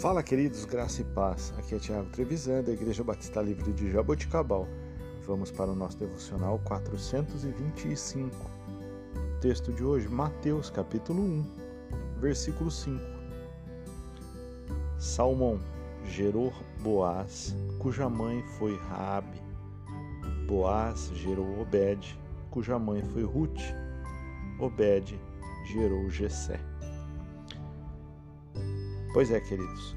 Fala, queridos, graça e paz. Aqui é Tiago Trevisan, da Igreja Batista Livre de Jaboticabal. Vamos para o nosso devocional 425. Texto de hoje, Mateus, capítulo 1, versículo 5. Salmão gerou Boaz, cuja mãe foi Raabe. Boaz gerou Obed, cuja mãe foi Ruth. Obed gerou Jessé. Pois é, queridos,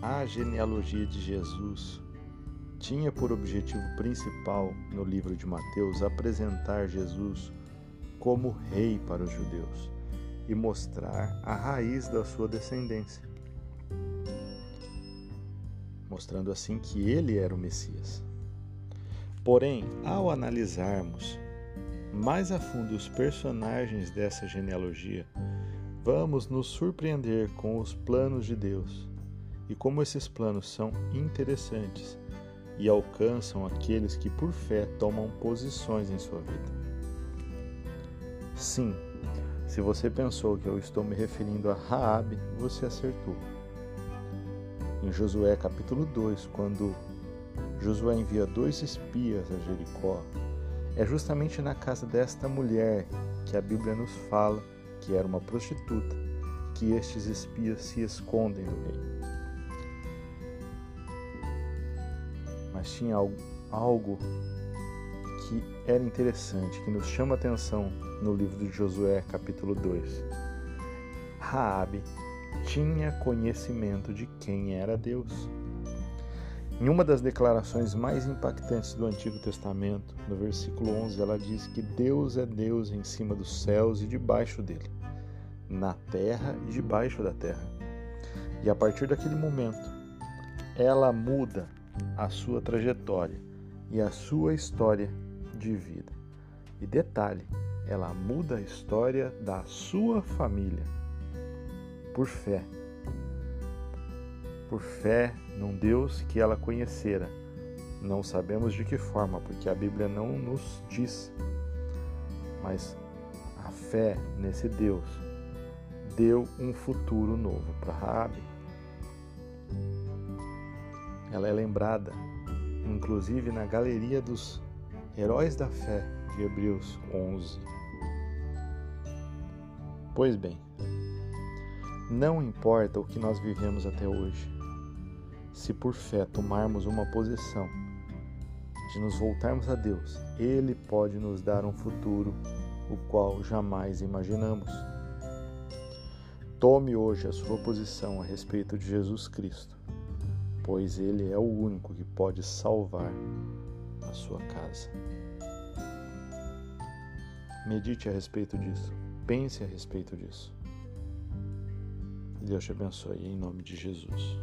a genealogia de Jesus tinha por objetivo principal no livro de Mateus apresentar Jesus como rei para os judeus e mostrar a raiz da sua descendência, mostrando assim que ele era o Messias. Porém, ao analisarmos mais a fundo os personagens dessa genealogia, Vamos nos surpreender com os planos de Deus e como esses planos são interessantes e alcançam aqueles que por fé tomam posições em sua vida. Sim, se você pensou que eu estou me referindo a Raabe, você acertou. Em Josué capítulo 2, quando Josué envia dois espias a Jericó, é justamente na casa desta mulher que a Bíblia nos fala que era uma prostituta, que estes espias se escondem do rei. Mas tinha algo, que era interessante, que nos chama atenção no livro de Josué, capítulo 2. Raabe tinha conhecimento de quem era Deus. Em uma das declarações mais impactantes do Antigo Testamento, no versículo 11, ela diz que Deus é Deus em cima dos céus e debaixo dele, na terra e debaixo da terra. E a partir daquele momento, ela muda a sua trajetória e a sua história de vida. E detalhe, ela muda a história da sua família por fé por fé num Deus que ela conhecera. Não sabemos de que forma, porque a Bíblia não nos diz. Mas a fé nesse Deus deu um futuro novo para Raabe. Ela é lembrada, inclusive na galeria dos heróis da fé de Hebreus 11. Pois bem, não importa o que nós vivemos até hoje, se por fé tomarmos uma posição de nos voltarmos a Deus, Ele pode nos dar um futuro o qual jamais imaginamos. Tome hoje a sua posição a respeito de Jesus Cristo, pois Ele é o único que pode salvar a sua casa. Medite a respeito disso, pense a respeito disso. Deus te abençoe em nome de Jesus.